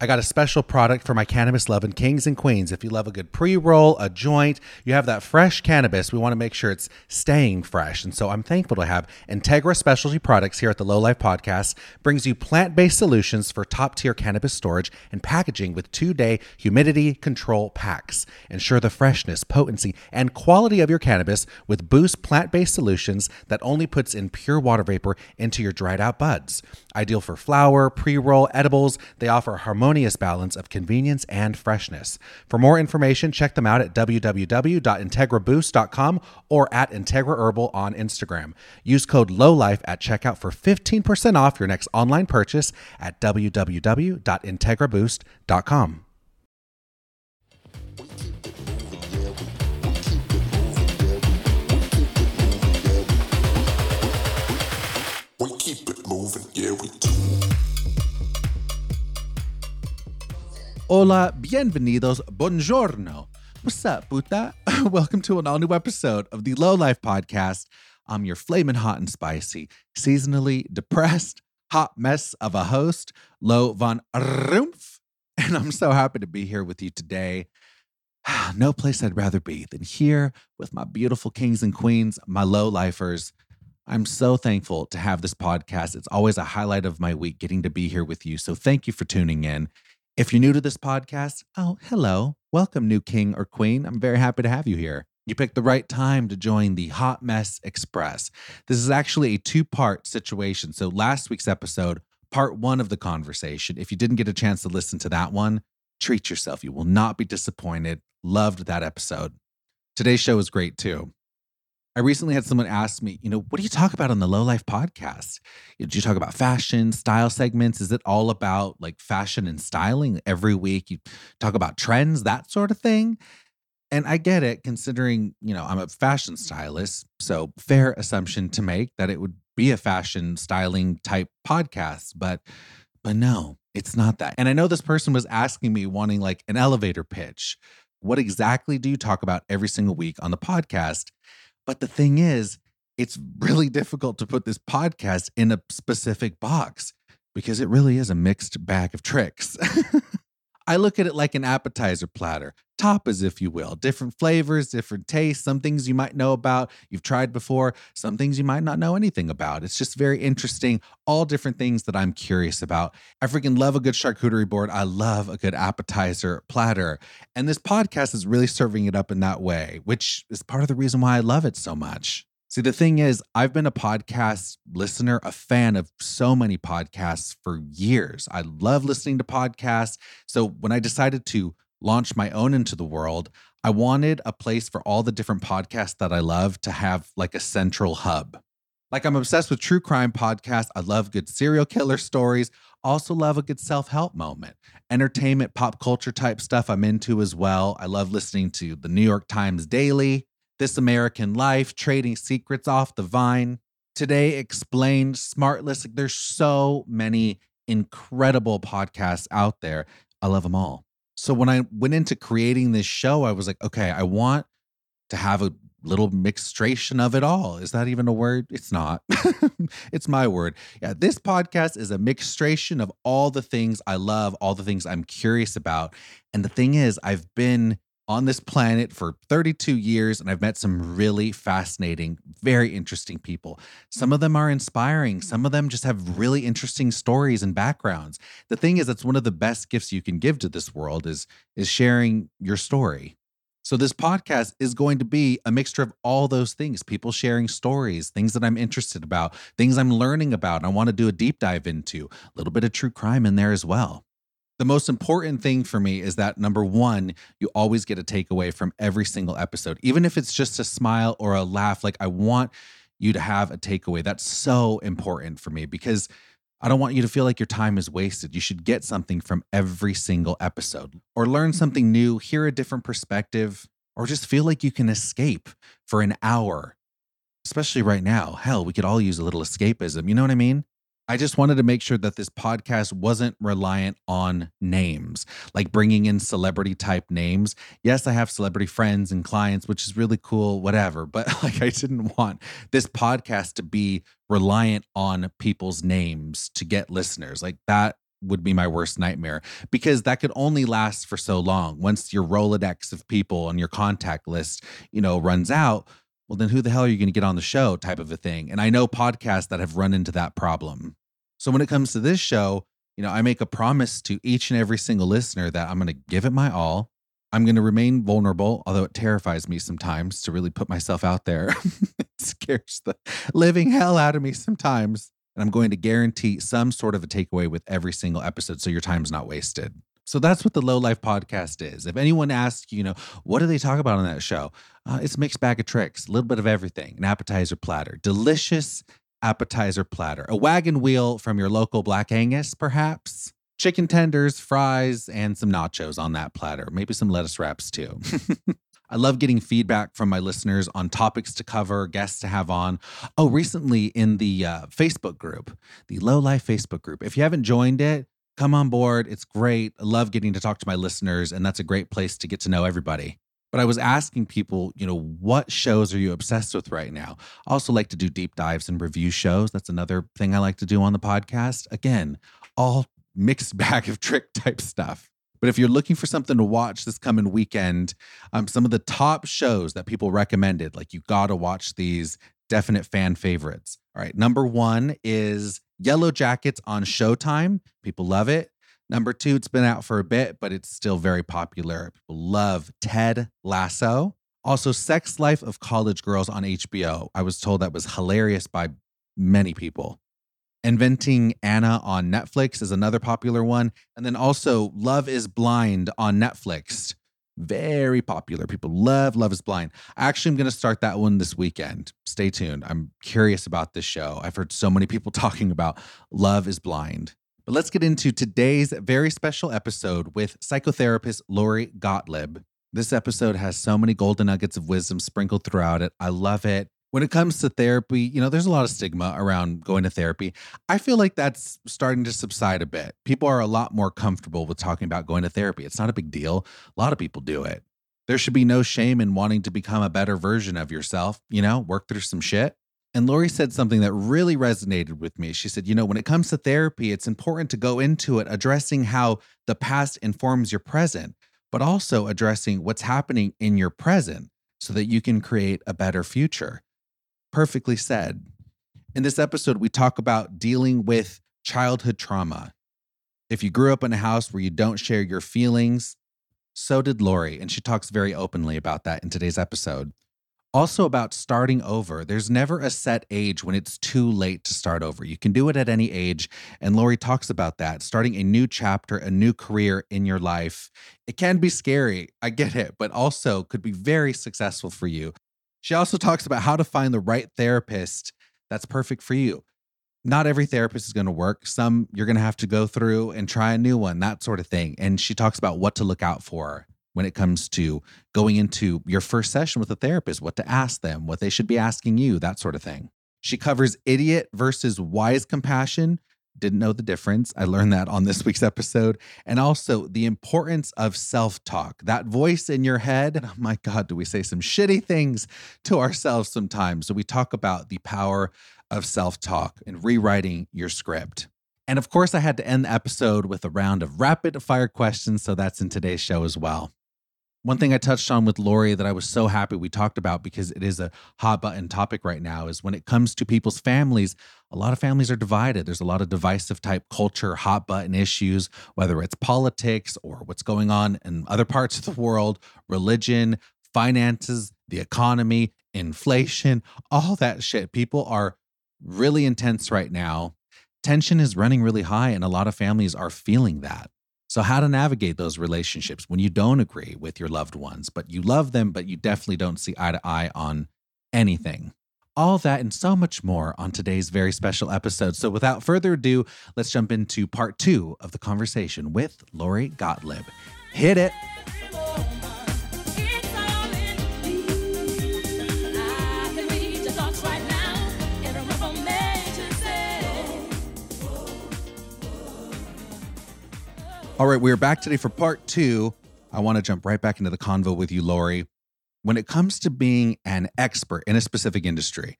I got a special product for my cannabis loving kings and queens. If you love a good pre roll, a joint, you have that fresh cannabis, we want to make sure it's staying fresh. And so I'm thankful to have Integra Specialty Products here at the Low Life Podcast, brings you plant based solutions for top tier cannabis storage and packaging with two day humidity control packs. Ensure the freshness, potency, and quality of your cannabis with Boost plant based solutions that only puts in pure water vapor into your dried out buds. Ideal for flower, pre roll, edibles, they offer harmonious balance of convenience and freshness. For more information, check them out at www.integraboost.com or at Integra Herbal on Instagram. Use code LOWLIFE at checkout for 15% off your next online purchase at www.integraboost.com. Keep it moving, yeah, we do. Hola, bienvenidos, buongiorno. What's up, puta? Welcome to an all new episode of the Low Life Podcast. I'm your flaming hot and spicy, seasonally depressed, hot mess of a host, Lo von Rumpf. And I'm so happy to be here with you today. No place I'd rather be than here with my beautiful kings and queens, my low lifers. I'm so thankful to have this podcast. It's always a highlight of my week getting to be here with you. So thank you for tuning in. If you're new to this podcast, oh, hello. Welcome, new king or queen. I'm very happy to have you here. You picked the right time to join the Hot Mess Express. This is actually a two part situation. So, last week's episode, part one of the conversation, if you didn't get a chance to listen to that one, treat yourself. You will not be disappointed. Loved that episode. Today's show is great too. I recently had someone ask me, you know, what do you talk about on the Low Life podcast? Do you talk about fashion, style segments? Is it all about like fashion and styling every week? You talk about trends, that sort of thing? And I get it, considering, you know, I'm a fashion stylist. So, fair assumption to make that it would be a fashion styling type podcast. But, but no, it's not that. And I know this person was asking me, wanting like an elevator pitch. What exactly do you talk about every single week on the podcast? But the thing is, it's really difficult to put this podcast in a specific box because it really is a mixed bag of tricks. I look at it like an appetizer platter, tapas, if you will, different flavors, different tastes, some things you might know about, you've tried before, some things you might not know anything about. It's just very interesting, all different things that I'm curious about. I freaking love a good charcuterie board. I love a good appetizer platter. And this podcast is really serving it up in that way, which is part of the reason why I love it so much. See, the thing is, I've been a podcast listener, a fan of so many podcasts for years. I love listening to podcasts. So when I decided to launch my own into the world, I wanted a place for all the different podcasts that I love to have like a central hub. Like I'm obsessed with true crime podcasts. I love good serial killer stories. Also love a good self-help moment. Entertainment, pop culture type stuff I'm into as well. I love listening to the New York Times Daily, This American Life, Trading Secrets Off the Vine. Today Explained, Smartless. Like, there's so many incredible podcasts out there. I love them all. So when I went into creating this show, I was like, okay, I want to have a little mixtration of it all. Is that even a word? It's not. it's my word. Yeah, this podcast is a mixtration of all the things I love, all the things I'm curious about. And the thing is, I've been on this planet for 32 years and I've met some really fascinating, very interesting people. Some of them are inspiring, some of them just have really interesting stories and backgrounds. The thing is that's one of the best gifts you can give to this world is is sharing your story. So this podcast is going to be a mixture of all those things, people sharing stories, things that I'm interested about, things I'm learning about, I want to do a deep dive into, a little bit of true crime in there as well the most important thing for me is that number one, you always get a takeaway from every single episode, even if it's just a smile or a laugh. Like, I want you to have a takeaway. That's so important for me because I don't want you to feel like your time is wasted. You should get something from every single episode or learn mm-hmm. something new, hear a different perspective, or just feel like you can escape for an hour. Especially right now. Hell, we could all use a little escapism. You know what I mean? I just wanted to make sure that this podcast wasn't reliant on names, like bringing in celebrity type names. Yes, I have celebrity friends and clients, which is really cool, whatever. But like, I didn't want this podcast to be reliant on people's names to get listeners. Like, that would be my worst nightmare because that could only last for so long. Once your Rolodex of people on your contact list, you know, runs out, well, then who the hell are you going to get on the show type of a thing? And I know podcasts that have run into that problem. So when it comes to this show, you know, I make a promise to each and every single listener that I'm going to give it my all. I'm going to remain vulnerable, although it terrifies me sometimes to really put myself out there. it scares the living hell out of me sometimes. And I'm going to guarantee some sort of a takeaway with every single episode so your time's not wasted. So that's what the Low Life podcast is. If anyone asks, you know, what do they talk about on that show? Uh, it's mixed bag of tricks, a little bit of everything, an appetizer platter, delicious appetizer platter, a wagon wheel from your local Black Angus, perhaps, chicken tenders, fries, and some nachos on that platter, maybe some lettuce wraps too. I love getting feedback from my listeners on topics to cover, guests to have on. Oh, recently in the uh, Facebook group, the Low Life Facebook group. If you haven't joined it, come on board. It's great. I love getting to talk to my listeners, and that's a great place to get to know everybody. But I was asking people, you know, what shows are you obsessed with right now? I also like to do deep dives and review shows. That's another thing I like to do on the podcast. Again, all mixed bag of trick type stuff. But if you're looking for something to watch this coming weekend, um, some of the top shows that people recommended, like you got to watch these definite fan favorites. All right. Number one is Yellowjackets on Showtime. People love it. Number two, it's been out for a bit, but it's still very popular. People love Ted Lasso. Also, Sex Life of College Girls on HBO. I was told that was hilarious by many people. Inventing Anna on Netflix is another popular one. And then also Love is Blind on Netflix. Very popular. People love Love is Blind. I actually am going to start that one this weekend. Stay tuned. I'm curious about this show. I've heard so many people talking about Love is Blind. But let's get into today's very special episode with psychotherapist Lori Gottlieb. This episode has so many golden nuggets of wisdom sprinkled throughout it. I love it when it comes to therapy, you know, there's a lot of stigma around going to therapy. I feel like that's starting to subside a bit. People are a lot more comfortable with talking about going to therapy. It's not a big deal. A lot of people do it. There should be no shame in wanting to become a better version of yourself, you know, work through some shit. And Lori said something that really resonated with me. She said, You know, when it comes to therapy, it's important to go into it addressing how the past informs your present, but also addressing what's happening in your present so that you can create a better future perfectly said. In this episode, we talk about dealing with childhood trauma. If you grew up in a house where you don't share your feelings, so did Lori, and she talks very openly about that in today's episode. Also, about starting over. There's never a set age when it's too late to start over. You can do it at any age. And Lori talks about that starting a new chapter, a new career in your life. It can be scary. I get it, but also could be very successful for you. She also talks about how to find the right therapist that's perfect for you. Not every therapist is going to work. Some you're going to have to go through and try a new one, that sort of thing. And she talks about what to look out for when it comes to going into your first session with a therapist, what to ask them, what they should be asking you, that sort of thing. She covers idiot versus wise compassion, didn't know the difference. I learned that on this week's episode. And also the importance of self talk, that voice in your head. Oh my God, do we say some shitty things to ourselves sometimes? So we talk about the power of self talk and rewriting your script. And of course, I had to end the episode with a round of rapid fire questions. So that's in today's show as well. One thing I touched on with Lori that I was so happy we talked about because it is a hot button topic right now is when it comes to people's families, a lot of families are divided. There's a lot of divisive type culture, hot button issues, whether it's politics or what's going on in other parts of the world, religion, finances, the economy, inflation, all that shit. People are really intense right now. Tension is running really high, and a lot of families are feeling that. So, how to navigate those relationships when you don't agree with your loved ones, but you love them, but you definitely don't see eye to eye on anything. All that and so much more on today's very special episode. So, without further ado, let's jump into part two of the conversation with Lori Gottlieb. Hit it. All right, we're back today for part two. I want to jump right back into the convo with you, Lori. When it comes to being an expert in a specific industry,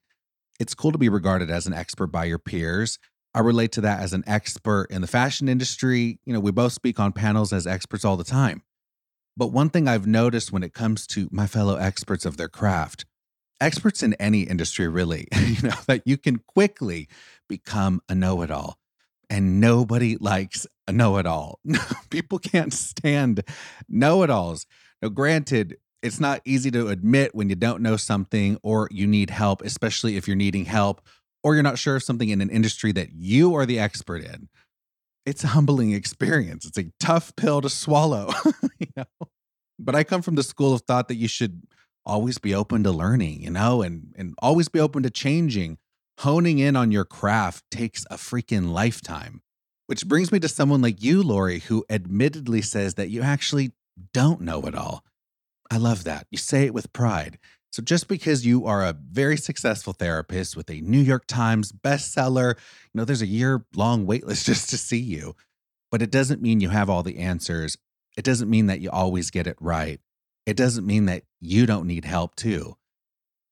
it's cool to be regarded as an expert by your peers. I relate to that as an expert in the fashion industry. You know, we both speak on panels as experts all the time. But one thing I've noticed when it comes to my fellow experts of their craft, experts in any industry really, you know, that you can quickly become a know it all. And nobody likes a know it all. People can't stand know it alls. Now, granted, it's not easy to admit when you don't know something or you need help, especially if you're needing help or you're not sure of something in an industry that you are the expert in. It's a humbling experience. It's a tough pill to swallow, you know. But I come from the school of thought that you should always be open to learning, you know, and and always be open to changing. Honing in on your craft takes a freaking lifetime. Which brings me to someone like you, Lori, who admittedly says that you actually don't know it all. I love that. You say it with pride. So just because you are a very successful therapist with a New York Times bestseller, you know, there's a year long waitlist just to see you. But it doesn't mean you have all the answers. It doesn't mean that you always get it right. It doesn't mean that you don't need help too.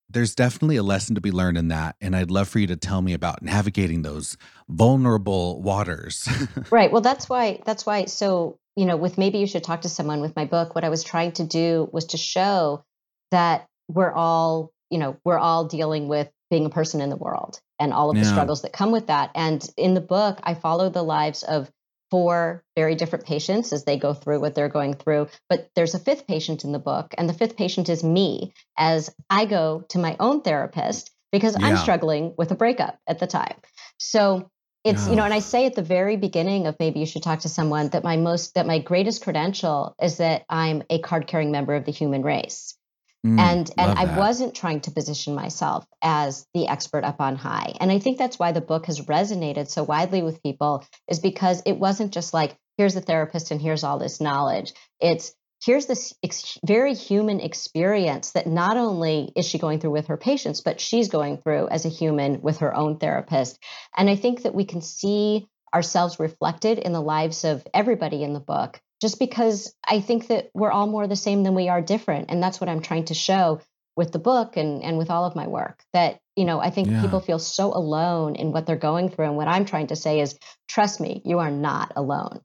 There's definitely a lesson to be learned in that. And I'd love for you to tell me about navigating those vulnerable waters. right. Well, that's why, that's why. So, you know, with maybe you should talk to someone with my book, what I was trying to do was to show that we're all, you know, we're all dealing with being a person in the world and all of the struggles that come with that. And in the book, I follow the lives of four very different patients as they go through what they're going through. But there's a fifth patient in the book, and the fifth patient is me as I go to my own therapist because I'm struggling with a breakup at the time. So it's, you know, and I say at the very beginning of maybe you should talk to someone that my most, that my greatest credential is that I'm a card carrying member of the human race Mm, and and I that. wasn't trying to position myself as the expert up on high. And I think that's why the book has resonated so widely with people is because it wasn't just like here's the therapist and here's all this knowledge. It's here's this ex- very human experience that not only is she going through with her patients, but she's going through as a human with her own therapist. And I think that we can see ourselves reflected in the lives of everybody in the book just because I think that we're all more the same than we are different. And that's what I'm trying to show with the book and, and with all of my work that, you know, I think Yeah. people feel so alone in what they're going through. And what I'm trying to say is, trust me, you are not alone.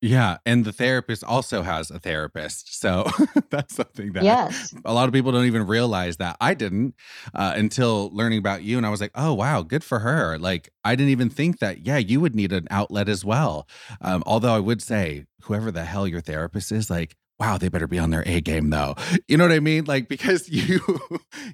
Yeah. And the therapist also has a therapist. So that's something that Yes. a lot of people don't even realize that I didn't uh, until learning about you. And I was like, oh, wow, good for her. Like, I didn't even think that, yeah, you would need an outlet as well. Um, although I would say, whoever the hell your therapist is, like, wow, they better be on their A game though. You know what I mean? Like, because you,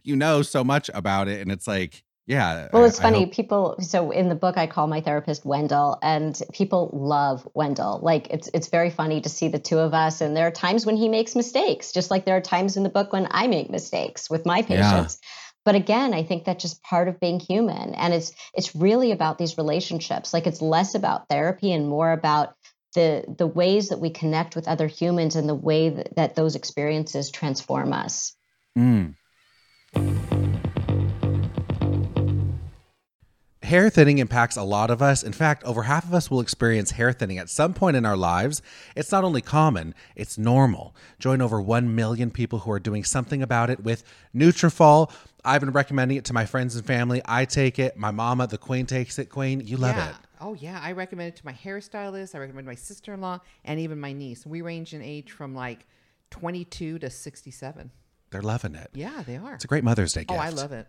you know so much about it. And it's like, yeah. Well, it's I funny. hope- People. So in the book, I call my therapist Wendell, and people love Wendell. Like it's it's very funny to see the two of us. And there are times when he makes mistakes, just like there are times in the book when I make mistakes with my patients. Yeah. But again, I think that's just part of being human, and it's it's really about these relationships. Like it's less about therapy and more about the the ways that we connect with other humans and the way that, that those experiences transform us. Mm. Hair thinning impacts a lot of us. In fact, over half of us will experience hair thinning at some point in our lives. It's not only common, it's normal. Join over 1 million people who are doing something about it with Nutrafol. I've been recommending it to my friends and family. I take it. My mama, the queen, takes it. Queen, you love yeah. it. Oh yeah, I recommend it to my hairstylist. I recommend my sister-in-law and even my niece. We range in age from like 22 to 67. They're loving it. Yeah, they are. It's a great Mother's Day gift. oh. I love it.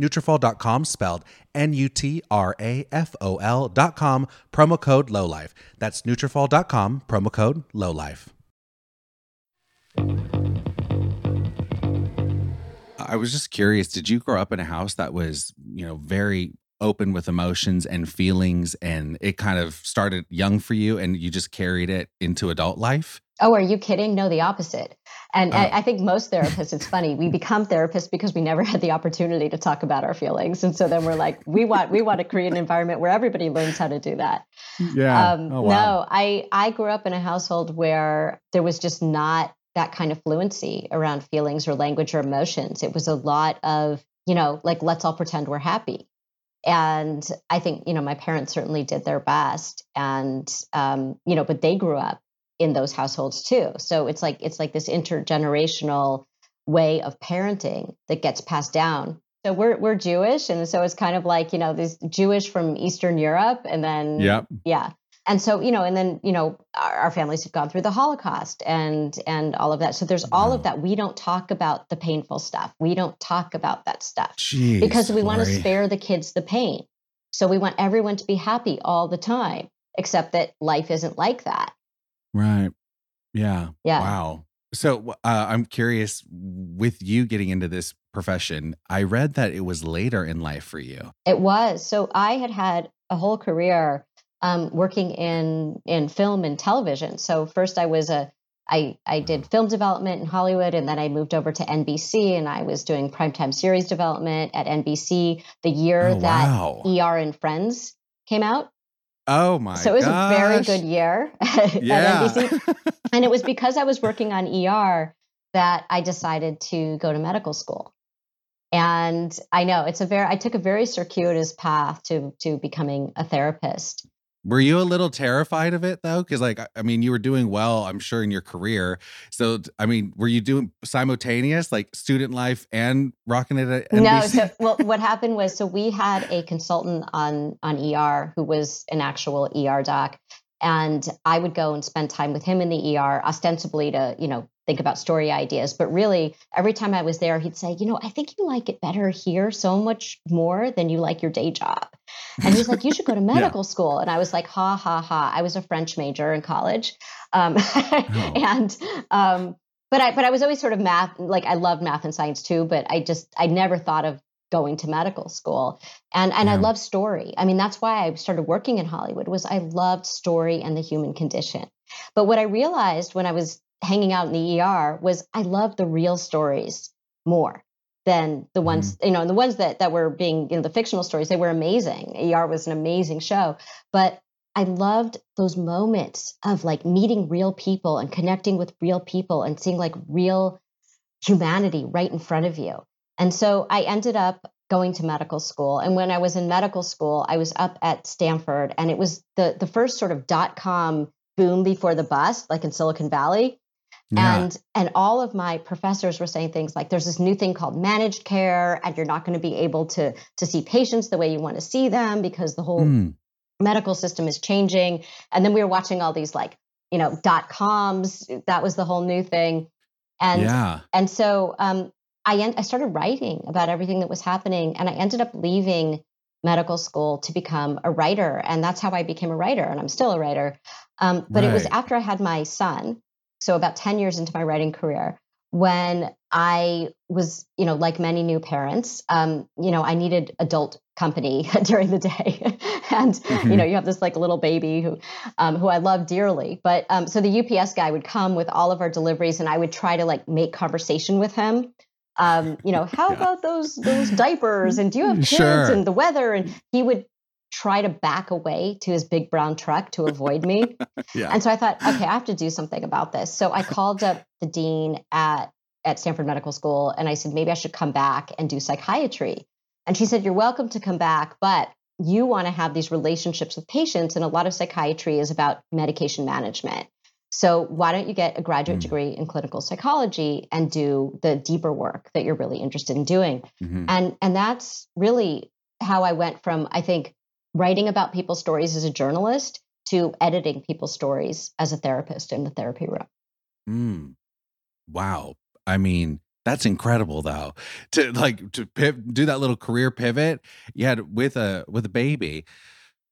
Nutrafol.com spelled N-U-T-R-A-F-O-L dot com, promo code LOWLIFE. That's Nutrafol.com, promo code LOWLIFE. I was just curious, did you grow up in a house that was, you know, very open with emotions and feelings and it kind of started young for you and you just carried it into adult life? Oh, are you kidding? No, the opposite. And Oh. I, I think most therapists, it's funny, we become therapists because we never had the opportunity to talk about our feelings. And so then we're like, we want we want to create an environment where everybody learns how to do that. Yeah. Um, oh, wow. No, I I grew up in a household where there was just not that kind of fluency around feelings or language or emotions. It was a lot of you know like let's all pretend we're happy. And I think you know my parents certainly did their best, and um, you know, but they grew up in those households too. So it's like it's like this intergenerational way of parenting that gets passed down. So we're we're Jewish, and so it's kind of like you know this Jewish from Eastern Europe, and then Yep. yeah and so you know and then you know our, our families have gone through the holocaust and and all of that so there's all of that we don't talk about the painful stuff we don't talk about that stuff Jeez, because we want to spare the kids the pain so we want everyone to be happy all the time except that life isn't like that Right. Yeah. yeah Wow. So uh, I'm curious with you getting into this profession, I read that it was later in life for you. It was. So I had had a whole career um, working in in film and television. So first I was a I I did film development in Hollywood, and then I moved over to NBC, and I was doing primetime series development at NBC the year Oh, that wow. ER and Friends came out. Oh my so it was a very good year at Yeah. NBC, and it was because I was working on ER that I decided to go to medical school. And I know it's a very I took a very circuitous path to to becoming a therapist. Were you a little terrified of it though? Because like I- mean, you were doing well, I'm sure, in your career. So I mean, were you doing simultaneous, like student life and rocking it at NBC? No, so well what happened was so we had a consultant on on ER who was an actual ER doc and I would go and spend time with him in the ER ostensibly to, you know, think about story ideas, but really every time I was there he'd say, "You know, I think you like it better here so much more than you like your day job." And he's like, "You should go to medical school." And I was like, "Ha ha ha." I was a French major in college. Um, and um but I but I was always sort of math like I loved math and science too, but I just I never thought of going to medical school. And and I love story. I mean, that's why I started working in Hollywood was I loved story and the human condition. But what I realized when I was hanging out in the ER was I loved the real stories more than the ones, you know, and the ones that that were being, you know, the fictional stories, they were amazing. ER was an amazing show. But I loved those moments of like meeting real people and connecting with real people and seeing like real humanity right in front of you. And so I ended up going to medical school. And when I was in medical school, I was up at Stanford and it was the the first sort of dot com boom before the bust, like in Silicon Valley. Yeah. And and all of my professors were saying things like there's this new thing called managed care and you're not going to be able to to see patients the way you want to see them because the whole Mm, medical system is changing. And then we were watching all these like, you know, dot coms. That was the whole new thing. And yeah. and so um, I en- I started writing about everything that was happening, and I ended up leaving medical school to become a writer, and that's how I became a writer, and I'm still a writer. Um, but it was after I had my son, so about ten years into my writing career, when I was, you know, like many new parents, um, you know, I needed adult company during the day, and you Mhm. know, you have this like little baby who, um, who I love dearly. But um, so the UPS guy would come with all of our deliveries, and I would try to like make conversation with him. Um, you know, how Yeah. about those those diapers? And do you have kids? Sure. And the weather? And he would try to back away to his big brown truck to avoid me. Yeah. And so I thought, okay, I have to do something about this. So I called up the dean at at Stanford Medical School and I said, maybe I should come back and do psychiatry. And she said, You're welcome to come back, but you want to have these relationships with patients. And a lot of psychiatry is about medication management. So why don't you get a graduate Mm. degree in clinical psychology and do the deeper work that you're really interested in doing? Mhm. and and that's really how i went from i think writing about people's stories as a journalist to editing people's stories as a therapist in the therapy room Mm. Wow. I mean, that's incredible though. To like to piv- do that little career pivot you had with a with a baby.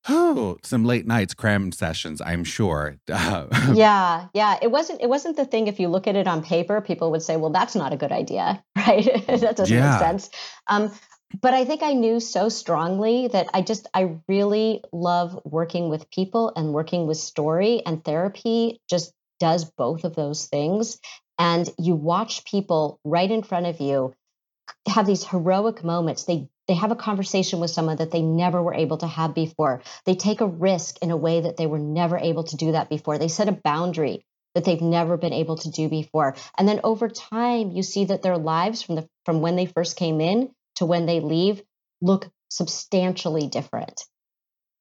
Oh, some late nights cram sessions, I'm sure. yeah yeah it wasn't it wasn't the thing if you look at it on paper people would say well that's not a good idea right that doesn't Yeah. make sense um, but I think I knew so strongly that I just, I really love working with people and working with story, and therapy just does both of those things. And you watch people right in front of you have these heroic moments. They they have a conversation with someone that they never were able to have before. They take a risk in a way that they were never able to do that before. They set a boundary that they've never been able to do before. And then over time, you see that their lives from the from when they first came in to when they leave look substantially different.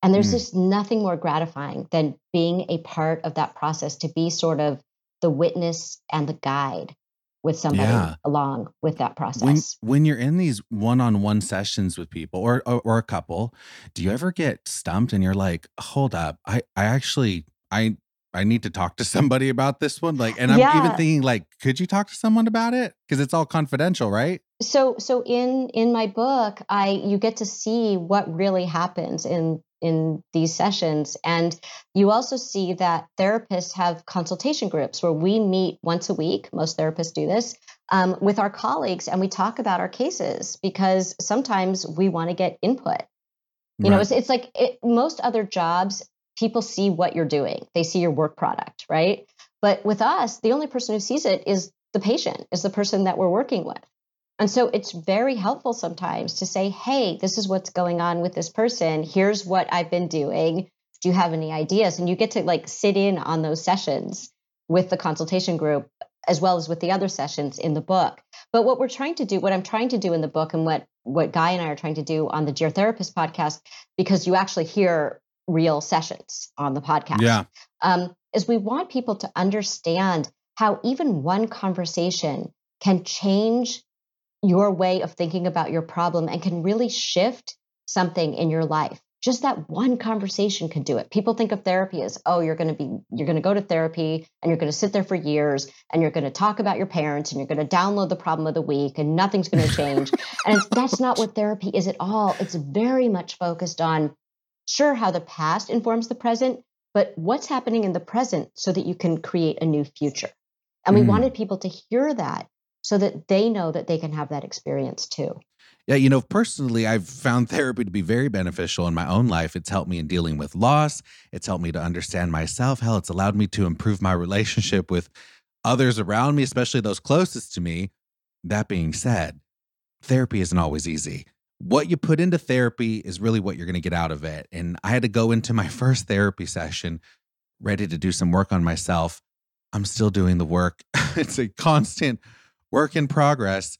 And there's mm. just nothing more gratifying than being a part of that process to be sort of the witness and the guide with somebody yeah. along with that process. When, when you're in these one-on-one sessions with people or, or, or a couple, do you ever get stumped and you're like, "Hold up, I I actually I I need to talk to somebody about this one. Like, and I'm yeah. even thinking, like, could you talk to someone about it? Because it's all confidential, right? So, so in in my book, I you get to see what really happens in in these sessions, and you also see that therapists have consultation groups where we meet once a week. Most therapists do this um, with our colleagues, and we talk about our cases because sometimes we want to get input. You right. know, it's, it's like it, most other jobs people see what you're doing, they see your work product, right? But with us, the only person who sees it is the patient, is the person that we're working with. And so it's very helpful sometimes to say, hey, this is what's going on with this person. Here's what I've been doing. Do you have any ideas? And you get to like sit in on those sessions with the consultation group as well as with the other sessions in the book. But what we're trying to do, what I'm trying to do in the book and what what Guy and I are trying to do on the Dear Therapist podcast, because you actually hear real sessions on the podcast. Yeah. Um, is we want people to understand how even one conversation can change your way of thinking about your problem and can really shift something in your life. Just that one conversation could do it. People think of therapy as, oh, you're going to be, you're going to go to therapy and you're going to sit there for years and you're going to talk about your parents and you're going to download the problem of the week and nothing's going to change. and that's not what therapy is at all. It's very much focused on sure how the past informs the present, but what's happening in the present so that you can create a new future. And we mm. wanted people to hear that so that they know that they can have that experience too. Yeah, you know, personally, I've found therapy to be very beneficial in my own life. It's helped me in dealing with loss. It's helped me to understand myself. Hell, it's allowed me to improve my relationship with others around me, especially those closest to me. That being said, therapy isn't always easy what you put into therapy is really what you're going to get out of it. And I had to go into my first therapy session ready to do some work on myself. I'm still doing the work. it's a constant work in progress.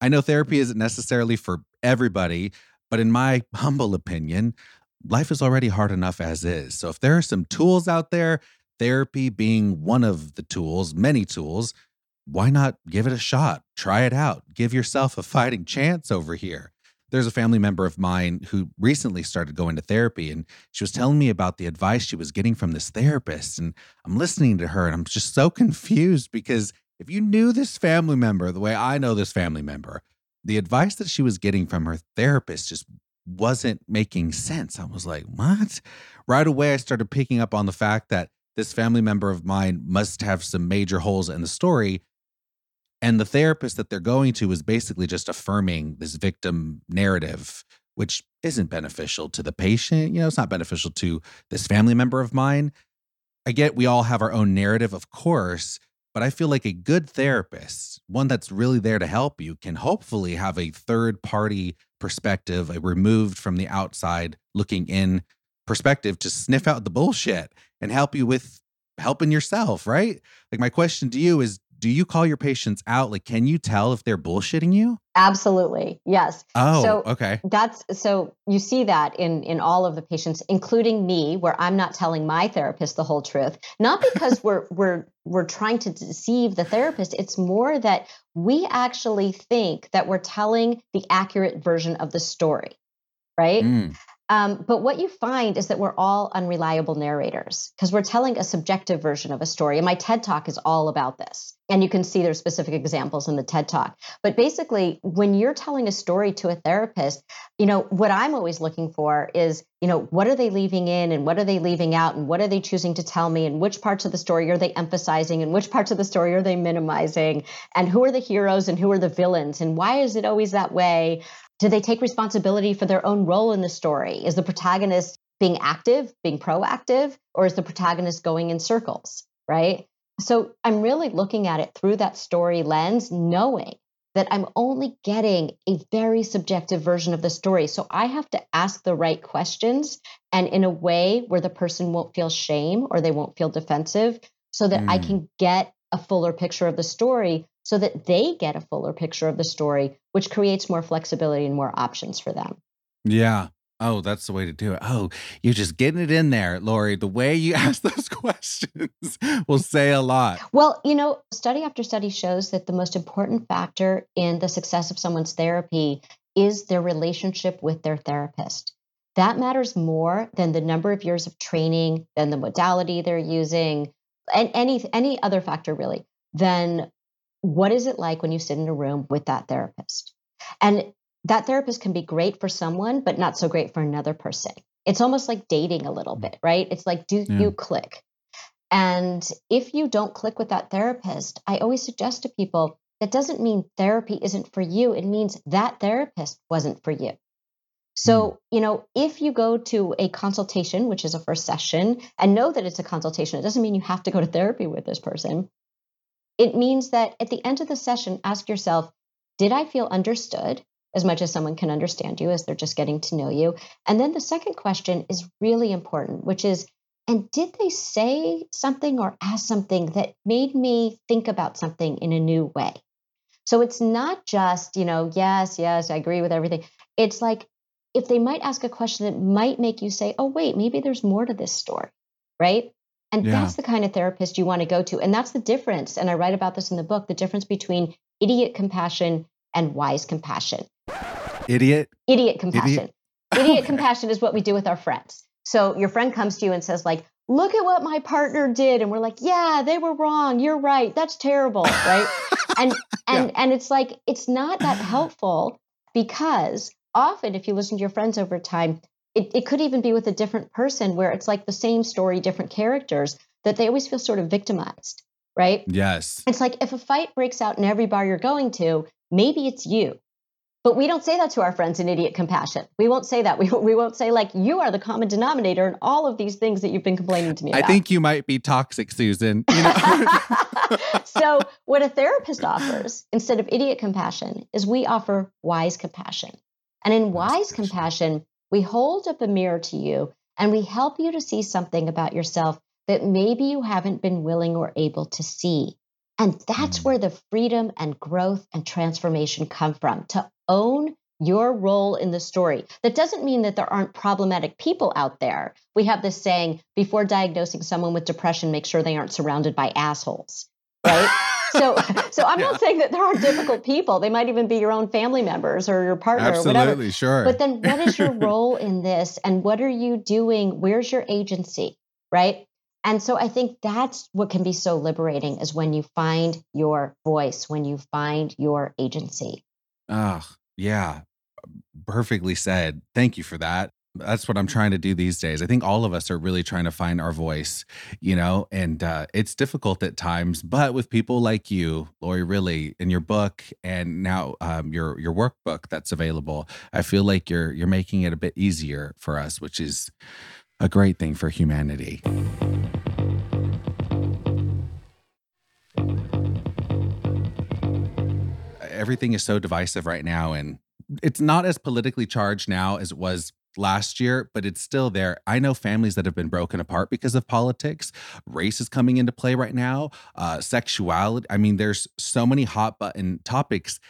I know therapy isn't necessarily for everybody, but in my humble opinion, life is already hard enough as is. So if there are some tools out there, therapy being one of the tools, many tools, why not give it a shot? Try it out. Give yourself a fighting chance over here there's a family member of mine who recently started going to therapy and she was telling me about the advice she was getting from this therapist and i'm listening to her and i'm just so confused because if you knew this family member the way i know this family member the advice that she was getting from her therapist just wasn't making sense i was like what right away i started picking up on the fact that this family member of mine must have some major holes in the story and the therapist that they're going to is basically just affirming this victim narrative, which isn't beneficial to the patient. You know, it's not beneficial to this family member of mine. I get we all have our own narrative, of course, but I feel like a good therapist, one that's really there to help you, can hopefully have a third party perspective, a removed from the outside looking in perspective to sniff out the bullshit and help you with helping yourself, right? Like, my question to you is do you call your patients out? Like, can you tell if they're bullshitting you? Absolutely. Yes. Oh, so okay. That's so you see that in in all of the patients, including me, where I'm not telling my therapist the whole truth. Not because we're we're we're trying to deceive the therapist. It's more that we actually think that we're telling the accurate version of the story. Right. Mm. Um, but what you find is that we're all unreliable narrators because we're telling a subjective version of a story. And my TED talk is all about this. And you can see there's specific examples in the TED talk. But basically, when you're telling a story to a therapist, you know, what I'm always looking for is, you know, what are they leaving in and what are they leaving out and what are they choosing to tell me and which parts of the story are they emphasizing and which parts of the story are they minimizing and who are the heroes and who are the villains and why is it always that way? Do they take responsibility for their own role in the story? Is the protagonist being active, being proactive, or is the protagonist going in circles, right? So I'm really looking at it through that story lens, knowing that I'm only getting a very subjective version of the story. So I have to ask the right questions and in a way where the person won't feel shame or they won't feel defensive so that mm. I can get a fuller picture of the story so that they get a fuller picture of the story, which creates more flexibility and more options for them. Yeah. Oh, that's the way to do it. Oh, you're just getting it in there, Lori. The way you ask those questions will say a lot. Well, you know, study after study shows that the most important factor in the success of someone's therapy is their relationship with their therapist. That matters more than the number of years of training, than the modality they're using, and any any other factor really. Than what is it like when you sit in a room with that therapist? And that therapist can be great for someone, but not so great for another person. It's almost like dating a little mm. bit, right? It's like, do yeah. you click? And if you don't click with that therapist, I always suggest to people that doesn't mean therapy isn't for you. It means that therapist wasn't for you. So, mm. you know, if you go to a consultation, which is a first session, and know that it's a consultation, it doesn't mean you have to go to therapy with this person. It means that at the end of the session, ask yourself, did I feel understood? as much as someone can understand you as they're just getting to know you. And then the second question is really important, which is, and did they say something or ask something that made me think about something in a new way? So it's not just, you know, yes, yes, I agree with everything. It's like if they might ask a question that might make you say, oh, wait, maybe there's more to this story, right? And yeah. that's the kind of therapist you want to go to. And that's the difference. And I write about this in the book the difference between idiot compassion and wise compassion. Idiot. Idiot compassion. Idiot, Idiot compassion is what we do with our friends. So your friend comes to you and says, like, look at what my partner did. And we're like, yeah, they were wrong. You're right. That's terrible. Right. and and yeah. and it's like it's not that helpful because often if you listen to your friends over time, it, it could even be with a different person where it's like the same story, different characters, that they always feel sort of victimized. Right. Yes. It's like if a fight breaks out in every bar you're going to, maybe it's you. But we don't say that to our friends in idiot compassion. We won't say that. We, we won't say, like, you are the common denominator in all of these things that you've been complaining to me about. I think you might be toxic, Susan. You know? so, what a therapist offers instead of idiot compassion is we offer wise compassion. And in wise compassion, we hold up a mirror to you and we help you to see something about yourself that maybe you haven't been willing or able to see. And that's mm. where the freedom and growth and transformation come from to own your role in the story. That doesn't mean that there aren't problematic people out there. We have this saying before diagnosing someone with depression, make sure they aren't surrounded by assholes, right? so so I'm yeah. not saying that there aren't difficult people. They might even be your own family members or your partner Absolutely, or whatever. sure. But then what is your role in this and what are you doing? Where's your agency, right? And so I think that's what can be so liberating is when you find your voice, when you find your agency. Oh, yeah. Perfectly said. Thank you for that. That's what I'm trying to do these days. I think all of us are really trying to find our voice, you know, and uh, it's difficult at times. But with people like you, Lori, really, in your book and now um, your your workbook that's available, I feel like you're you're making it a bit easier for us, which is a great thing for humanity. Everything is so divisive right now, and it's not as politically charged now as it was last year, but it's still there. I know families that have been broken apart because of politics. Race is coming into play right now. Uh, sexuality. I mean, there's so many hot button topics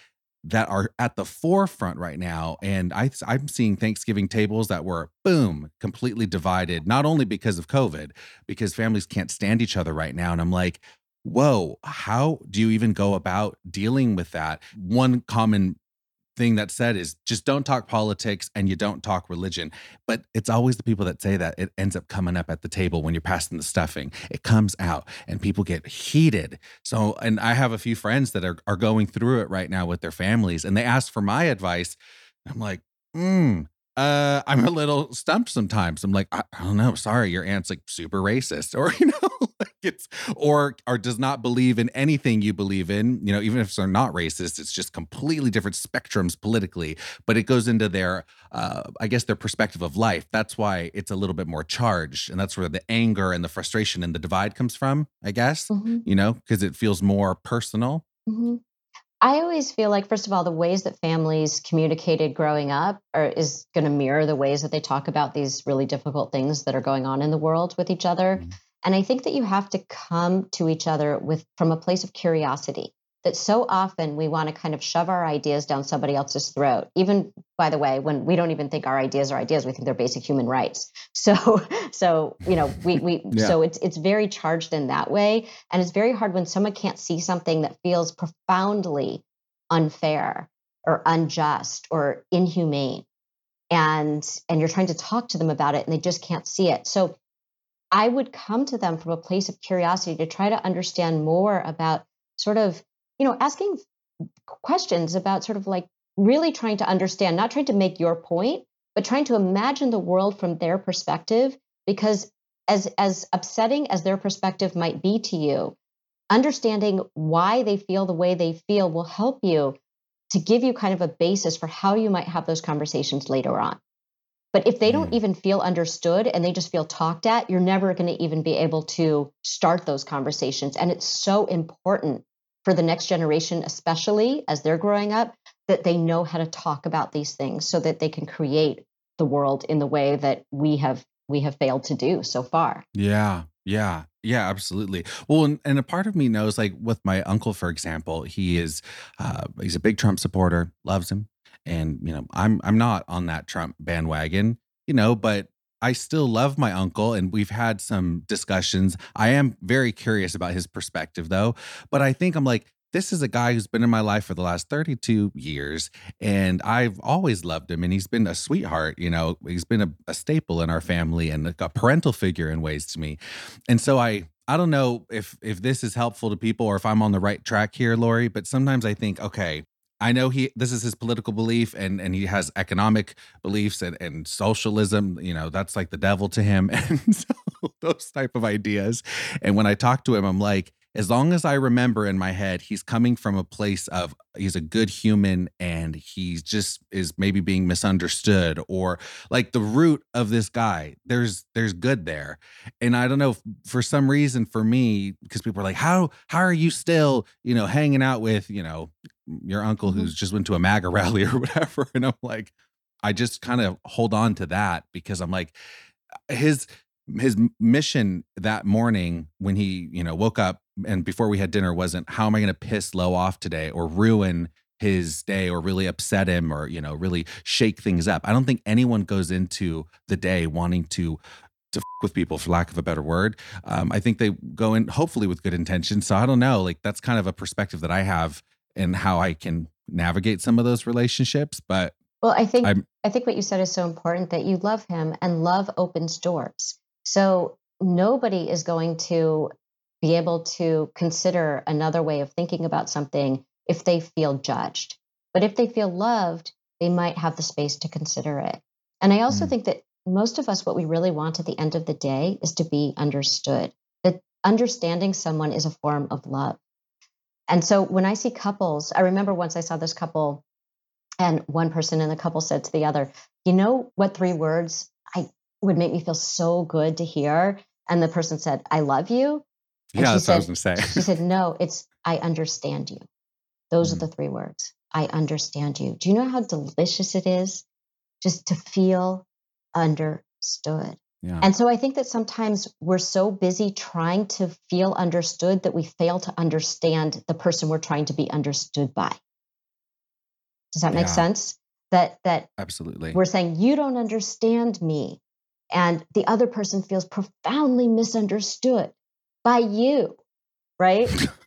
that are at the forefront right now. And I, I'm seeing Thanksgiving tables that were, boom, completely divided, not only because of COVID, because families can't stand each other right now. And I'm like, whoa, how do you even go about dealing with that? One common thing that's said is just don't talk politics and you don't talk religion. But it's always the people that say that it ends up coming up at the table when you're passing the stuffing. It comes out and people get heated. So, and I have a few friends that are, are going through it right now with their families and they ask for my advice. I'm like, hmm, uh, I'm a little stumped sometimes. I'm like, I, I don't know. Sorry, your aunt's like super racist, or you know, like it's or or does not believe in anything you believe in. You know, even if they're not racist, it's just completely different spectrums politically. But it goes into their, uh, I guess, their perspective of life. That's why it's a little bit more charged, and that's where the anger and the frustration and the divide comes from. I guess Mm-hmm. you know because it feels more personal. hmm I always feel like, first of all, the ways that families communicated growing up are, is going to mirror the ways that they talk about these really difficult things that are going on in the world with each other. Mhm. And I think that you have to come to each other with from a place of curiosity. That so often we want to kind of shove our ideas down somebody else's throat. Even by the way, when we don't even think our ideas are ideas, we think they're basic human rights. So, so you know, we we Yeah. so it's it's very charged in that way, and it's very hard when someone can't see something that feels profoundly unfair or unjust or inhumane and and you're trying to talk to them about it and they just can't see it so i would come to them from a place of curiosity to try to understand more about sort of you know asking questions about sort of like really trying to understand not trying to make your point but trying to imagine the world from their perspective because as as upsetting as their perspective might be to you understanding why they feel the way they feel will help you to give you kind of a basis for how you might have those conversations later on. But if they don't Mm. even feel understood and they just feel talked at, you're never going to even be able to start those conversations. And it's so important for the next generation, especially as they're growing up, that they know how to talk about these things so that they can create the world in the way that we have we have failed to do so far. Yeah, yeah, yeah, absolutely. Well, and, and a part of me knows, like with my uncle, for example, he is uh, he's a big Trump supporter, loves him, and you know, I'm I'm not on that Trump bandwagon, you know, but I still love my uncle, and we've had some discussions. I am very curious about his perspective, though, but I think I'm like. This is a guy who's been in my life for the last 32 years, and I've always loved him. And he's been a sweetheart. You know, he's been a, a staple in our family and like a parental figure in ways to me and so i i don't know if if this is helpful to people or if i'm on the right track here lori but sometimes i think okay i know he this is his political belief and and he has economic beliefs and and socialism you know that's like the devil to him. And so those type of ideas. And when i talk to him i'm like as long as I remember in my head, he's coming from a place of he's a good human and he's just is maybe being misunderstood or like the root of this guy. There's there's good there, and I don't know for some reason for me because people are like, how how are you still you know hanging out with you know your uncle mm-hmm. who's just went to a MAGA rally or whatever, and I'm like, I just kind of hold on to that because I'm like his his mission that morning when he you know woke up and before we had dinner wasn't how am i going to piss Lo off today or ruin his day or really upset him or you know really shake things up? I don't think anyone goes into the day wanting to to f- with people for lack of a better word. Um, i think they go in hopefully with good intentions. So i don't know like that's kind of a perspective that i have and how i can navigate some of those relationships but Well, I think I'm- I think what you said is so important that you love him and love opens doors. So nobody is going to be able to consider another way of thinking about something if they feel judged. But if they feel loved, they might have the space to consider it. And I also Mm. think that most of us, what we really want at the end of the day is to be understood. That understanding someone is a form of love. And so when I see couples, I remember once I saw this couple and one person in the couple said to the other, You know what three words would make me feel so good to hear? And the person said, I love you. And yeah that's what i was said- going to say. She said, No, it's I understand you. Those Mm. are the three words. I understand you. Do you know how delicious it is just to feel understood? yeah And so I think that sometimes we're so busy trying to feel understood that we fail to understand the person we're trying to be understood by. Does that make Yeah. sense? That that absolutely we're saying you don't understand me and the other person feels profoundly misunderstood by you, right?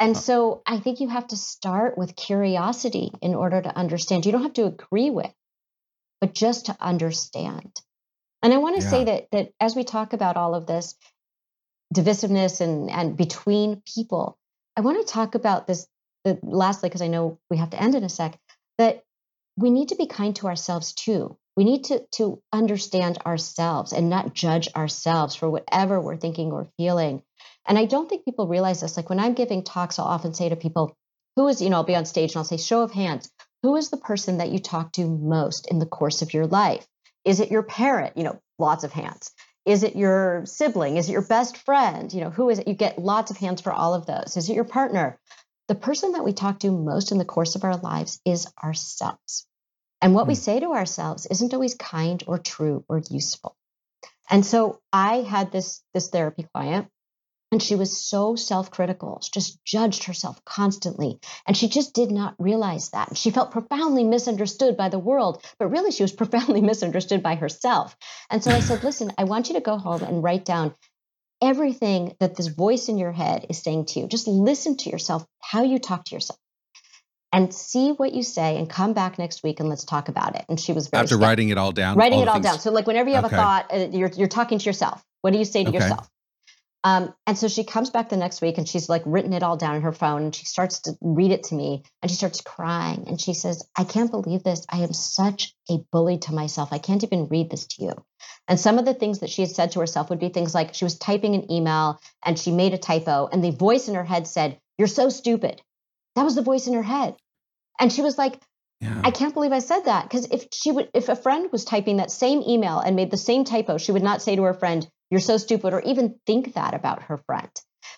And uh-huh. so I think you have to start with curiosity in order to understand. You don't have to agree with, but just to understand. And I want to say that that as we talk about all of this divisiveness and and between people, I want to talk about this the, lastly because I know we have to end in a sec that we need to be kind to ourselves too. We need to to understand ourselves and not judge ourselves for whatever we're thinking or feeling. And I don't think people realize this. Like when I'm giving talks, I'll often say to people, who is, you know, I'll be on stage and I'll say, show of hands, who is the person that you talk to most in the course of your life? Is it your parent? You know, lots of hands. Is it your sibling? Is it your best friend? You know, who is it? You get lots of hands for all of those. Is it your partner? The person that we talk to most in the course of our lives is ourselves. And what we Hmm. say to ourselves isn't always kind or true or useful. And so I had this this therapy client and she was so self-critical. She just judged herself constantly. And she just did not realize that. She felt profoundly misunderstood by the world, but really she was profoundly misunderstood by herself. And so I said, listen, I want you to go home and write down everything that this voice in your head is saying to you. Just listen to yourself, how you talk to yourself. And see what you say and come back next week and let's talk about it. And she was very After skeptical writing it all down, writing all it all things- down. So like whenever you have Okay. a thought, uh, you're you're talking to yourself. What do you say to Okay. yourself? Um, and so she comes back the next week and she's like written it all down in her phone and she starts to read it to me and she starts crying and she says, I can't believe this. I am such a bully to myself. I can't even read this to you. And some of the things that she had said to herself would be things like she was typing an email and she made a typo and the voice in her head said, You're so stupid. That was the voice in her head. And she was like, Yeah. I can't believe I said that because if she would, if a friend was typing that same email and made the same typo, she would not say to her friend, "You're so stupid," or even think that about her friend.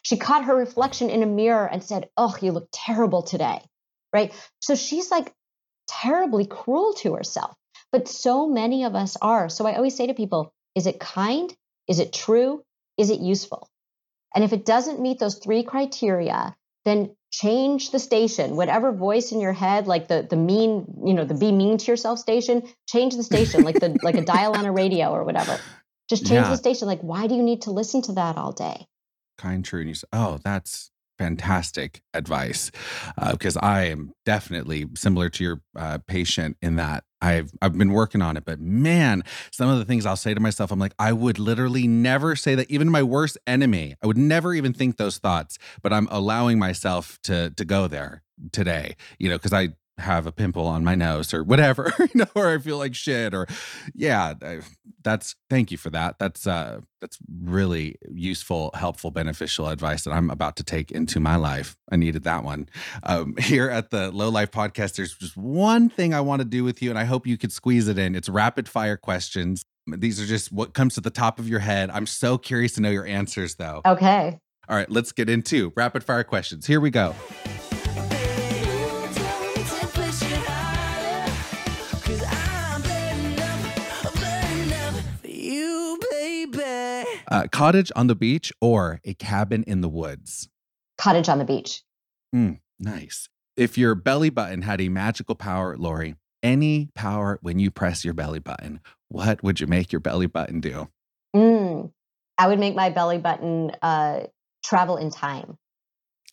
She caught her reflection in a mirror and said, "Oh, you look terrible today," right? So she's like terribly cruel to herself. But so many of us are. So I always say to people, "Is it kind? Is it true? Is it useful?" And if it doesn't meet those three criteria, then change the station. Whatever voice in your head, like the the mean, you know, the be mean to yourself station, change the station, like the like a dial on a radio or whatever. Just change Yeah. the station. Like, why do you need to listen to that all day? kind, true, and you say, "Oh, that's fantastic advice," because I am definitely similar to your uh, patient in that I've I've been working on it. But man, some of the things I'll say to myself, I'm like, I would literally never say that. Even my worst enemy, I would never even think those thoughts. But I'm allowing myself to to go there today, you know, because I have a pimple on my nose or whatever, you know, or I feel like shit, or yeah, I, that's thank you for that. That's uh that's really useful, helpful, beneficial advice that I'm about to take into my life. I needed that one. Um, here at the Low Life Podcast, there's just one thing I want to do with you, and I hope you could squeeze it in. It's rapid fire questions. These are just what comes to the top of your head. I'm so curious to know your answers, though. Okay. All right, let's get into rapid fire questions. Here we go. Uh, cottage on the beach or a cabin in the woods? Cottage on the beach. Nice. If your belly button had a magical power, Lori, any power when you press your belly button, what would you make your belly button do? Mm. I would make my belly button uh, travel in time.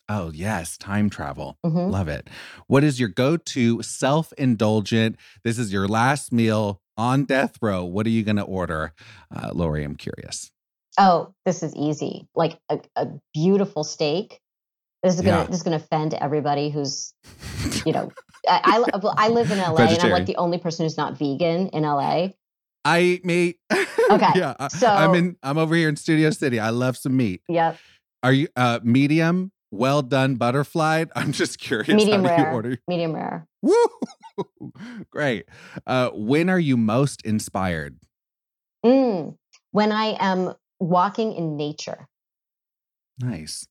Oh, yes, time travel. Mhm. Love it. What is your go to self indulgent? This is your last meal on death row. What are you going to order? Uh, Lori, I'm curious. Oh, this is easy. Like a, a beautiful steak. This is gonna Yeah. this is gonna offend everybody who's you know I, I, well, I live in LA and I'm like the only person who's not vegan in LA. I eat meat. Okay, yeah. I, so- I'm in, I'm over here in Studio City. I love some meat. Yep. Are you uh medium, well done, butterflied? I'm just curious. Medium how do you rare. order? Medium rare. Woo! Great. Uh, when are you most inspired? Mm. When I am walking in nature. Nice.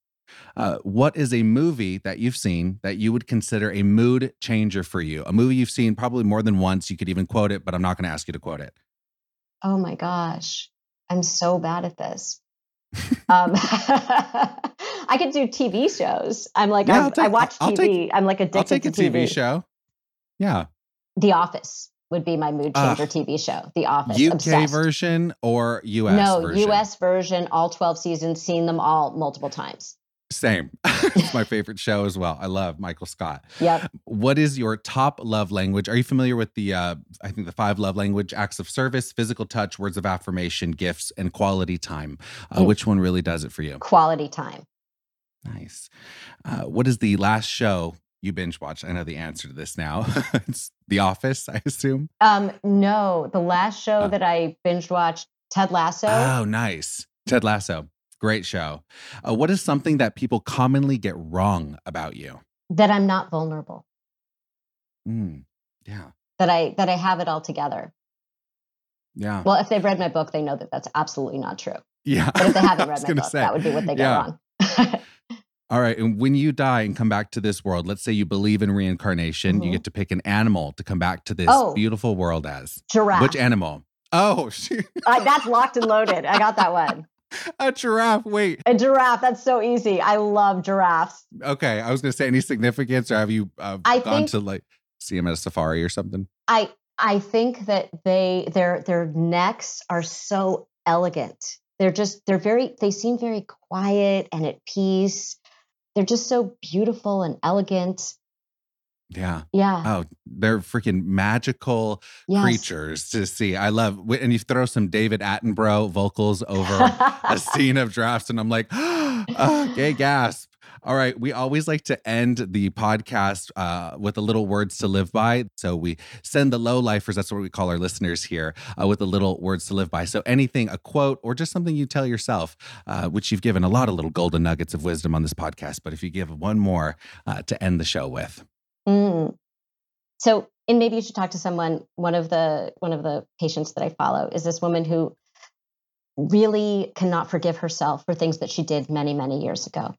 Uh, what is a movie that you've seen that you would consider a mood changer for you? A movie you've seen probably more than once. You could even quote it, but I'm not going to ask you to quote it. Oh my gosh. I'm so bad at this. um, I could do TV shows. I'm like, Yeah, I'm- take- I watch TV. take- I'm like addicted I'll take a TV, show. Yeah. The Office would be my mood changer TV show. The Office. UK Obsessed. version or US no, version? US version, all 12 seasons, seen them all multiple times. Same. it's my favorite show as well. I love Michael Scott. Yep. What is your top love language? Are you familiar with the uh I think the five love language acts of service, physical touch, words of affirmation, gifts, and quality time? Uh, Mm. Which one really does it for you? Quality time. Nice. Uh, what is the last show you binge watched? I know the answer to this now. it's The Office, I assume. Um, no, the last show Oh. that I binge watched, Ted Lasso. Oh, nice. Ted Lasso. Great show. Uh, what is something that people commonly get wrong about you? that I'm not vulnerable. Mm, yeah. That I that I have it all together. Yeah. Well, if they've read my book, they know that that's absolutely not true. yeah. But if they haven't read my book, say. that would be what they get Yeah. wrong. All right. And when you die and come back to this world, let's say you believe in reincarnation, you Mhm. get to pick an animal to come back to this Oh. beautiful world as. Giraffe. Which animal? Oh, that's locked and loaded. I got that one. a giraffe. Wait. A giraffe. That's so easy. I love giraffes. Okay. I was going to say any significance or have you uh, I gone think- to like see them at a safari or something? I I think that they their their necks are so elegant. They're just they're very they seem very quiet and at peace. They're just so beautiful and elegant. Yeah. Yeah. Oh, they're freaking magical yes. creatures to see. I love, and you throw some David Attenborough vocals over a scene of drafts, and I'm like, oh, gay gasp. All right. We always like to end the podcast uh, with a little words to live by. So we send the low lifers, that's what we call our listeners here, uh, with the little words to live by. So anything, a quote, or just something you tell yourself, uh, which you've given a lot of little golden nuggets of wisdom on this podcast. But if you give one more uh, to end the show with. Mm. So, and maybe you should talk to someone. One of the one of the patients that I follow is this woman who really cannot forgive herself for things that she did many, many years ago.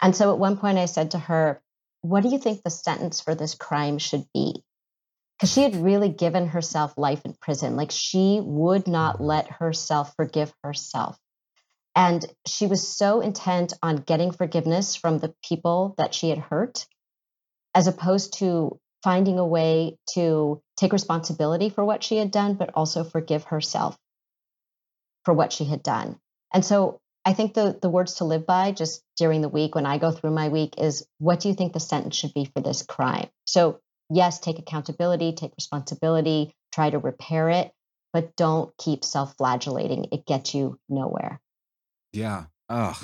And so, at one point, I said to her, "What do you think the sentence for this crime should be?" Because she had really given herself life in prison. Like she would not let herself forgive herself. And she was so intent on getting forgiveness from the people that she had hurt as opposed to finding a way to take responsibility for what she had done, but also forgive herself for what she had done. And so I think the, the words to live by just during the week when I go through my week is what do you think the sentence should be for this crime? So, yes, take accountability, take responsibility, try to repair it, but don't keep self flagellating. It gets you nowhere. Yeah. Oh,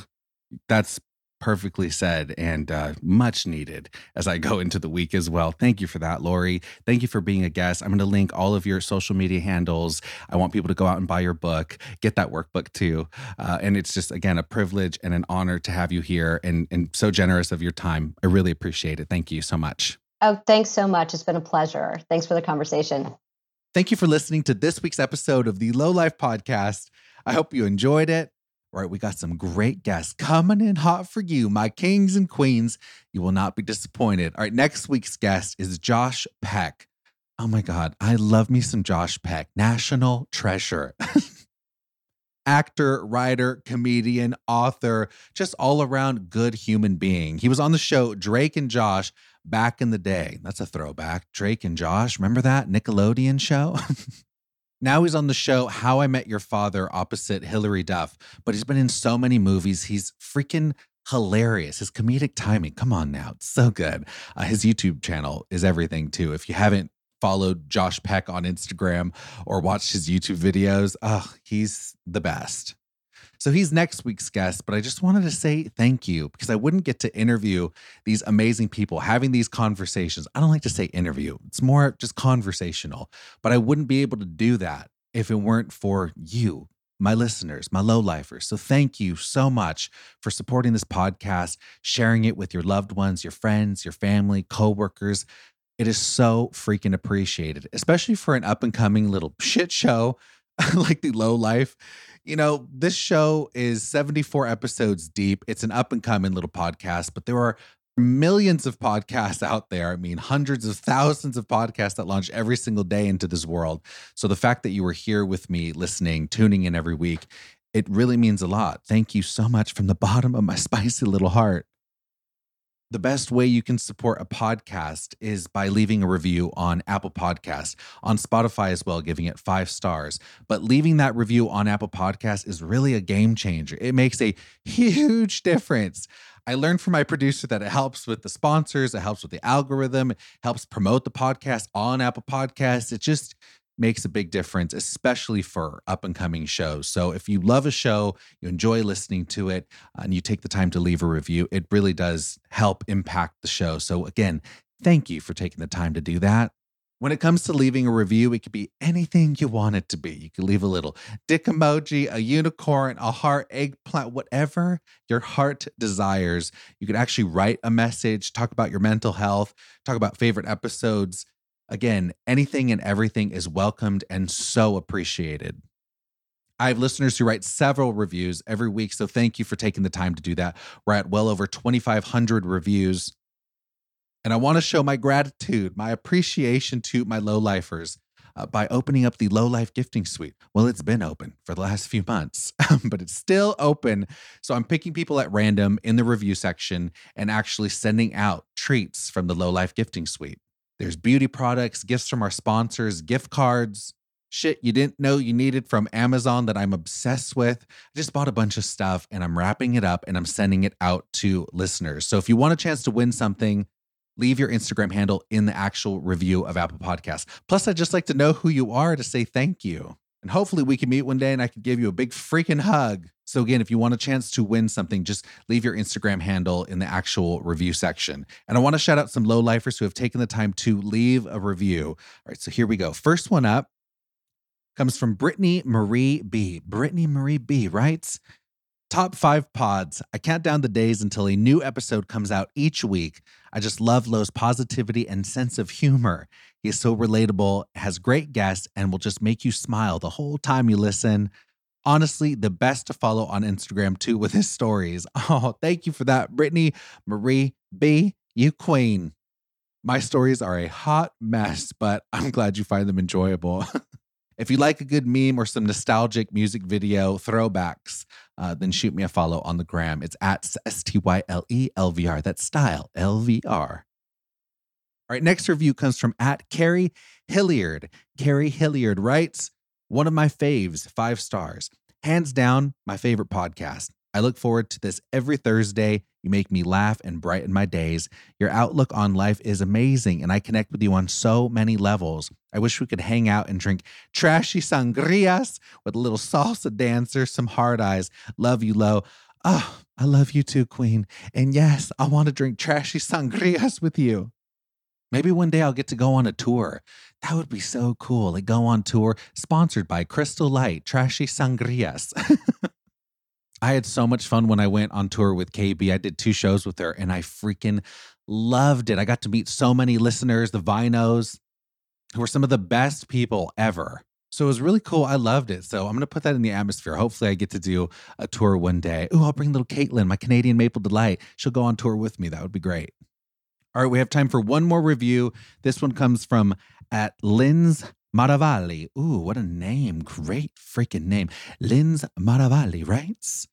that's perfectly said and uh, much needed as I go into the week as well. Thank you for that, Lori. Thank you for being a guest. I'm going to link all of your social media handles. I want people to go out and buy your book, get that workbook too. Uh, and it's just, again, a privilege and an honor to have you here and, and so generous of your time. I really appreciate it. Thank you so much. Oh, thanks so much. It's been a pleasure. Thanks for the conversation. Thank you for listening to this week's episode of the Low Life Podcast. I hope you enjoyed it. Right, we got some great guests coming in hot for you, my kings and queens. You will not be disappointed. All right, next week's guest is Josh Peck. Oh my God, I love me some Josh Peck, national treasure. Actor, writer, comedian, author, just all around good human being. He was on the show Drake and Josh back in the day. That's a throwback. Drake and Josh, remember that Nickelodeon show? now he's on the show How I Met Your Father opposite Hilary Duff, but he's been in so many movies. He's freaking hilarious. His comedic timing, come on now, it's so good. Uh, his YouTube channel is everything too. If you haven't followed Josh Peck on Instagram or watched his YouTube videos, oh, he's the best. So he's next week's guest, but I just wanted to say thank you because I wouldn't get to interview these amazing people having these conversations. I don't like to say interview, it's more just conversational, but I wouldn't be able to do that if it weren't for you, my listeners, my low lifers. So thank you so much for supporting this podcast, sharing it with your loved ones, your friends, your family, coworkers. It is so freaking appreciated, especially for an up and coming little shit show like the low life. You know, this show is 74 episodes deep. It's an up and coming little podcast, but there are millions of podcasts out there. I mean, hundreds of thousands of podcasts that launch every single day into this world. So the fact that you were here with me, listening, tuning in every week, it really means a lot. Thank you so much from the bottom of my spicy little heart. The best way you can support a podcast is by leaving a review on Apple Podcasts, on Spotify as well, giving it five stars. But leaving that review on Apple Podcasts is really a game changer. It makes a huge difference. I learned from my producer that it helps with the sponsors, it helps with the algorithm, it helps promote the podcast on Apple Podcasts. It just makes a big difference, especially for up and coming shows. So if you love a show, you enjoy listening to it, and you take the time to leave a review, it really does help impact the show. So again, thank you for taking the time to do that. When it comes to leaving a review, it could be anything you want it to be. You could leave a little dick emoji, a unicorn, a heart, eggplant, whatever your heart desires. You could actually write a message, talk about your mental health, talk about favorite episodes. Again, anything and everything is welcomed and so appreciated. I have listeners who write several reviews every week, so thank you for taking the time to do that. We're at well over 2,500 reviews. And I want to show my gratitude, my appreciation to my low lifers uh, by opening up the Low Life Gifting Suite. Well, it's been open for the last few months, but it's still open. So I'm picking people at random in the review section and actually sending out treats from the Low Life Gifting Suite. There's beauty products, gifts from our sponsors, gift cards, shit you didn't know you needed from Amazon that I'm obsessed with. I just bought a bunch of stuff and I'm wrapping it up and I'm sending it out to listeners. So if you want a chance to win something, leave your Instagram handle in the actual review of Apple Podcasts. Plus, I'd just like to know who you are to say thank you. And hopefully, we can meet one day and I can give you a big freaking hug. So, again, if you want a chance to win something, just leave your Instagram handle in the actual review section. And I want to shout out some low lifers who have taken the time to leave a review. All right, so here we go. First one up comes from Brittany Marie B. Brittany Marie B writes, Top five pods. I count down the days until a new episode comes out each week. I just love Lo's positivity and sense of humor. He is so relatable, has great guests, and will just make you smile the whole time you listen. Honestly, the best to follow on Instagram too with his stories. Oh, thank you for that, Brittany Marie B. You queen. My stories are a hot mess, but I'm glad you find them enjoyable. If you like a good meme or some nostalgic music video throwbacks, uh, then shoot me a follow on the gram. It's at S T Y L E L V R. That's style L V R. All right, next review comes from at Carrie Hilliard. Carrie Hilliard writes, one of my faves, five stars. Hands down, my favorite podcast. I look forward to this every Thursday. You make me laugh and brighten my days. Your outlook on life is amazing, and I connect with you on so many levels. I wish we could hang out and drink trashy sangrias with a little salsa dancer, some hard eyes. Love you, Lo. Oh, I love you too, Queen. And yes, I want to drink trashy sangrias with you. Maybe one day I'll get to go on a tour. That would be so cool. Like go on tour sponsored by Crystal Light, Trashy Sangrias. I had so much fun when I went on tour with KB. I did two shows with her and I freaking loved it. I got to meet so many listeners, the Vinos, who were some of the best people ever. So it was really cool. I loved it. So I'm going to put that in the atmosphere. Hopefully, I get to do a tour one day. Ooh, I'll bring little Kaitlyn, my Canadian Maple Delight. She'll go on tour with me. That would be great. All right, we have time for one more review. This one comes from at Linz Maravalli. Ooh, what a name. Great freaking name. Linz Maravalli writes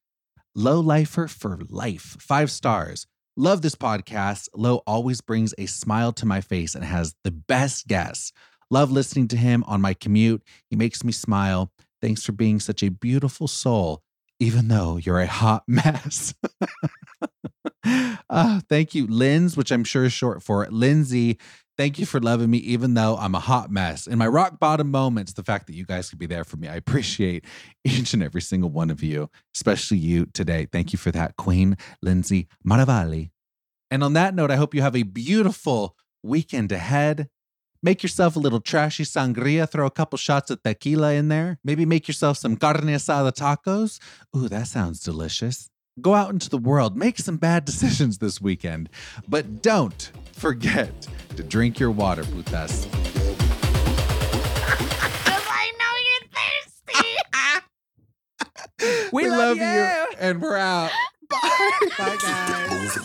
Low Lifer for life. Five stars. Love this podcast. Lo always brings a smile to my face and has the best guests. Love listening to him on my commute. He makes me smile. Thanks for being such a beautiful soul, even though you're a hot mess. uh, thank you, Linz, which I'm sure is short for Lindsay. Thank you for loving me, even though I'm a hot mess. In my rock bottom moments, the fact that you guys could be there for me, I appreciate each and every single one of you, especially you today. Thank you for that, Queen Lindsay Maravalli. And on that note, I hope you have a beautiful weekend ahead. Make yourself a little trashy sangria, throw a couple shots of tequila in there. Maybe make yourself some carne asada tacos. Ooh, that sounds delicious. Go out into the world, make some bad decisions this weekend, but don't forget to drink your water, putas. I know you're thirsty. We, love you. and we're out. Bye. Bye, guys.